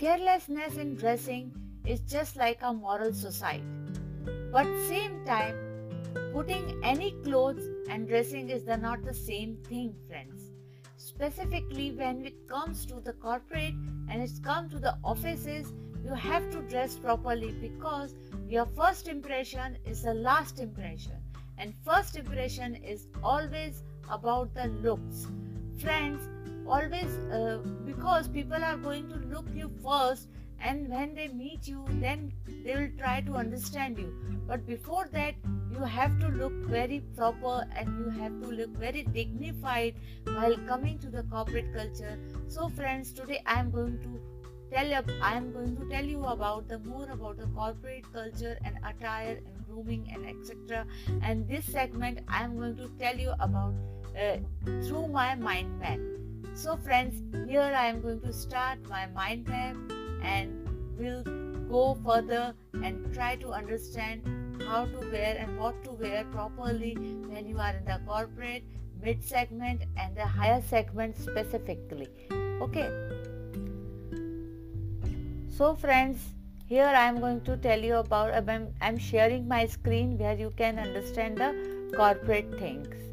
carelessness in dressing is just like a moral suicide. But same time, putting any clothes and dressing is the, not the same thing, friends. Specifically, when it comes to the corporate and it's come to the offices, you have to dress properly because your first impression is the last impression, and first impression is always about the looks. Friends, always uh, because people are going to look you first and when they meet you then they will try to understand you. But before that you have to look very proper and you have to look very dignified while coming to the corporate culture. So friends today i am going to tell you i am going to tell you about the more about the corporate culture and attire and grooming and etc and this segment i am going to tell you about uh, through my mind map so friends here i am going to start my mind map and we'll go further and try to understand how to wear and what to wear properly when you are in the corporate mid segment and the higher segment specifically. Okay. So friends here i am going to tell you about i'm, sharing my screen where you can understand the corporate things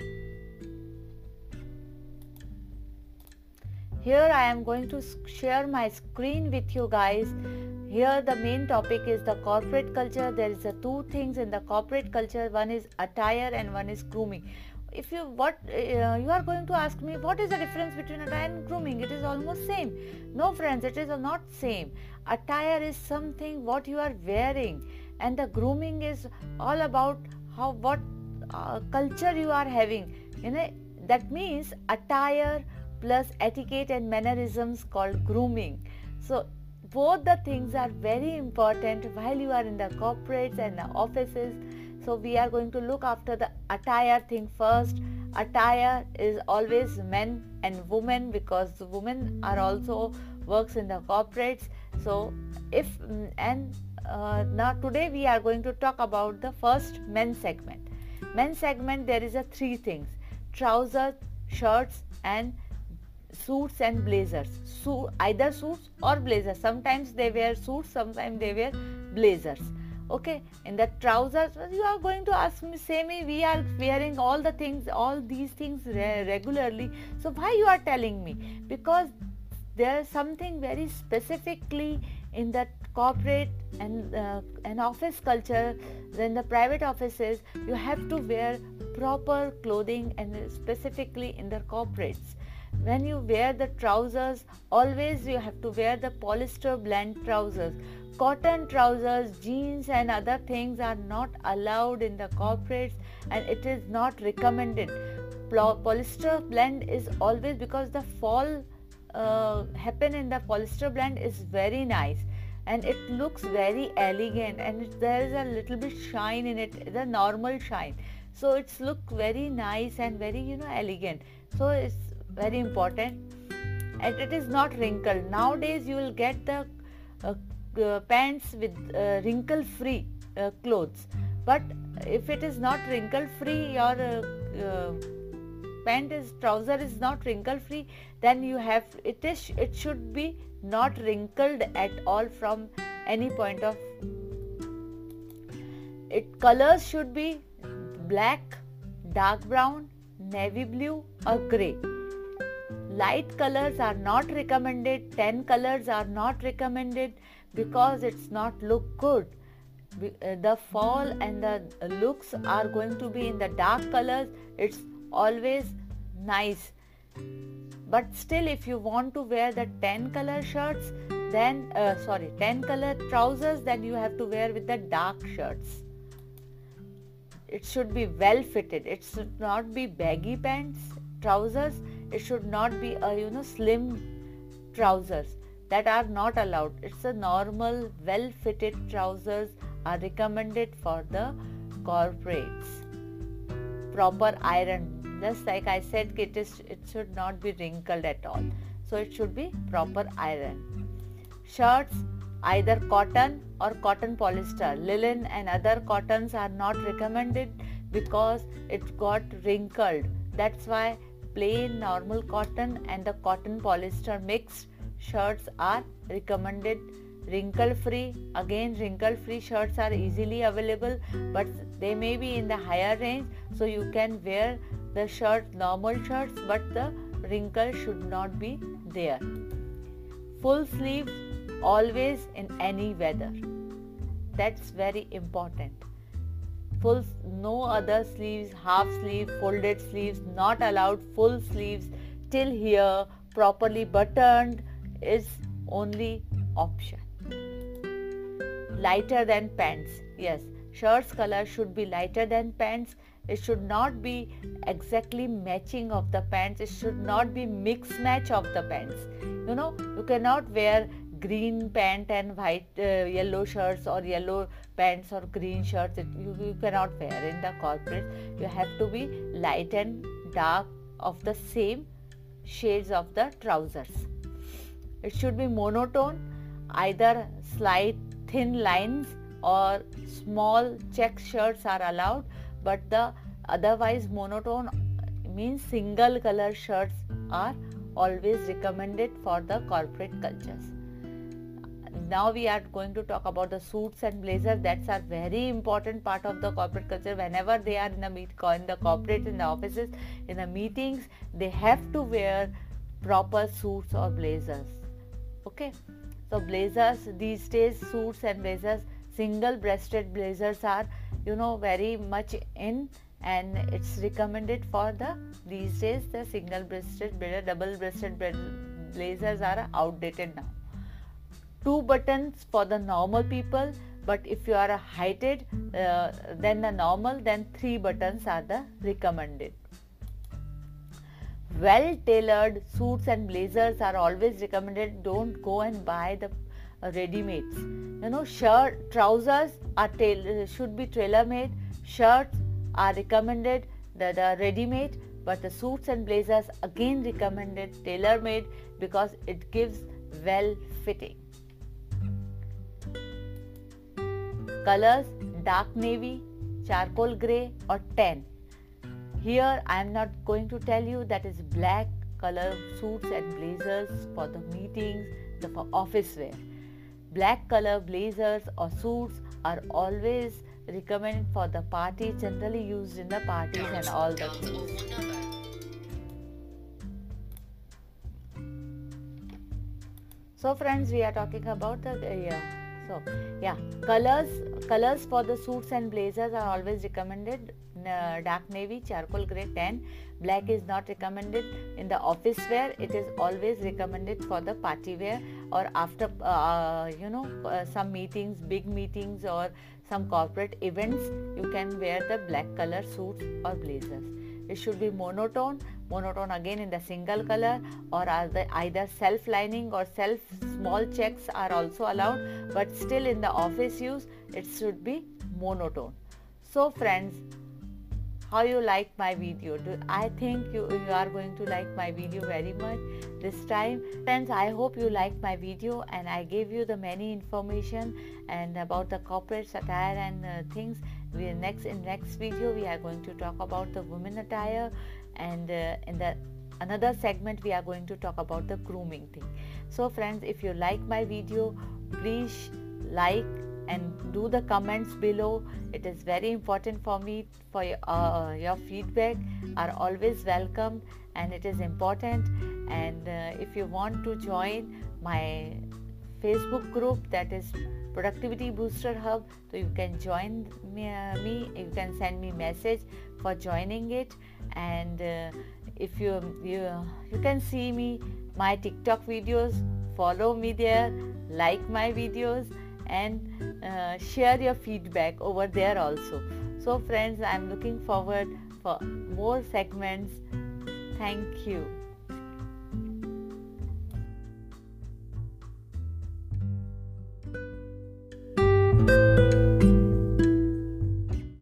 here i am going to share my screen with you guys. Here the main topic is the corporate culture. There is a two things in the corporate culture. One is attire and one is grooming. If you what uh, you are going to ask me what is the difference between attire and grooming? It is almost same. No friends it is not same. Attire is something what you are wearing. And the grooming is all about how what uh, culture you are having. You know that means attire plus etiquette and mannerisms called grooming. So both the things are very important while you are in the corporates and the offices. So we are going to look after the attire thing first. Attire is always men and women because the women are also works in the corporates. So if and uh, now today we are going to talk about the first men segment. Men segment there is a three things: trousers, shirts, and suits and blazers. So either suits or blazers. Sometimes they wear suits sometimes they wear blazers. Okay? In the trousers you are going to ask me me we are wearing all the things all these things re- regularly. So why you are telling me? Because there is something very specifically in the corporate and uh, an office culture then the private offices you have to wear proper clothing and specifically in the corporates when you wear the trousers always you have to wear the polyester blend trousers. Cotton trousers jeans and other things are not allowed in the corporates and it is not recommended. Polyester blend is always because the fall uh, happen in the polyester blend is very nice and it looks very elegant and it, there is a little bit shine in it the normal shine. So it's look very nice and very you know elegant. So it's very important. And it is not wrinkled nowadays you will get the uh, uh, pants with uh, wrinkle free uh, clothes. But if it is not wrinkle free your uh, uh, pant is trouser is not wrinkle free then you have it is it should be not wrinkled at all from any point of it. Colors should be black dark brown navy blue or gray light colors are not recommended 10 colors are not recommended because it's not look good. Uh, the fall and the looks are going to be in the dark colors it's always nice. But still if you want to wear the 10 color shirts then uh, sorry 10 color trousers then you have to wear with the dark shirts. It should be well fitted. It should not be baggy pants trousers it should not be a you know slim trousers that are not allowed. It's a normal well fitted trousers are recommended for the corporates. Proper iron just like i said it is it should not be wrinkled at all. So it should be proper iron. Shirts either cotton or cotton polyester linen and other cottons are not recommended because it got wrinkled. That's why plain normal cotton and the cotton polyester mixed shirts are recommended. Wrinkle free again wrinkle free shirts are easily available but they may be in the higher range so you can wear the shirt normal shirts but the wrinkle should not be there. Full sleeve always in any weather. That's very important full no other sleeves half sleeve folded sleeves not allowed full sleeves till here properly buttoned is only option. Lighter than pants yes. Shirt's color should be lighter than pants. It should not be exactly matching of the pants. It should not be mix match of the pants. You know you cannot wear green pant and white uh, yellow shirts or yellow pants or green shirts you, you cannot wear in the corporate. You have to be light and dark of the same shades of the trousers. It should be monotone either slight thin lines or small check shirts are allowed but the otherwise monotone means single color shirts are always recommended for the corporate cultures now we are going to talk about the suits and blazers. That's a very important part of the corporate culture. Whenever they are in the meet in the corporate in the offices in the meetings they have to wear proper suits or blazers. Okay? So blazers these days suits and blazers single breasted blazers are you know very much in and it's recommended for the these days the single breasted blazer double breasted blazers are outdated now two buttons for the normal people but if you are a heighted uh, then the normal then three buttons are the recommended. Well tailored suits and blazers are always recommended. Don't go and buy the uh, ready mades you know shirt trousers are tail- should be tailor made shirts are recommended the, the ready made but the suits and blazers again recommended tailor made because it gives well fitting colors dark navy charcoal gray or tan here I am not going to tell you that is black color suits and blazers for the meetings, the for office wear. Black color blazers or suits are always recommended for the party, generally used in the parties and all the things. So friends, we are talking about the yeah. So yeah, colors colors for the suits and blazers are always recommended uh, dark navy, charcoal gray, tan. Black is not recommended in the office wear. It is always recommended for the party wear or after uh, you know uh, some meetings, big meetings or some corporate events. You can wear the black color suits or blazers. It should be monotone. Monotone again in the single color or either self lining or self small checks are also allowed but still in the office use it should be monotone so friends how you like my video? Do i think you, you are going to like my video very much this time. Friends i hope you like my video and i gave you the many information and about the corporate attire and uh, things. We next in next video we are going to talk about the women attire and uh, in the another segment we are going to talk about the grooming thing. So friends if you like my video please like and do the comments below. It is very important for me for your, uh, your feedback are always welcome and it is important. And uh, if you want to join my facebook group that is productivity booster hub. So you can join me, uh, me you can send me message for joining it. And uh, if you you you can see me my tiktok videos. Follow me there like my videos and uh, share your feedback over there also. So friends i'm looking forward for more segments. Thank you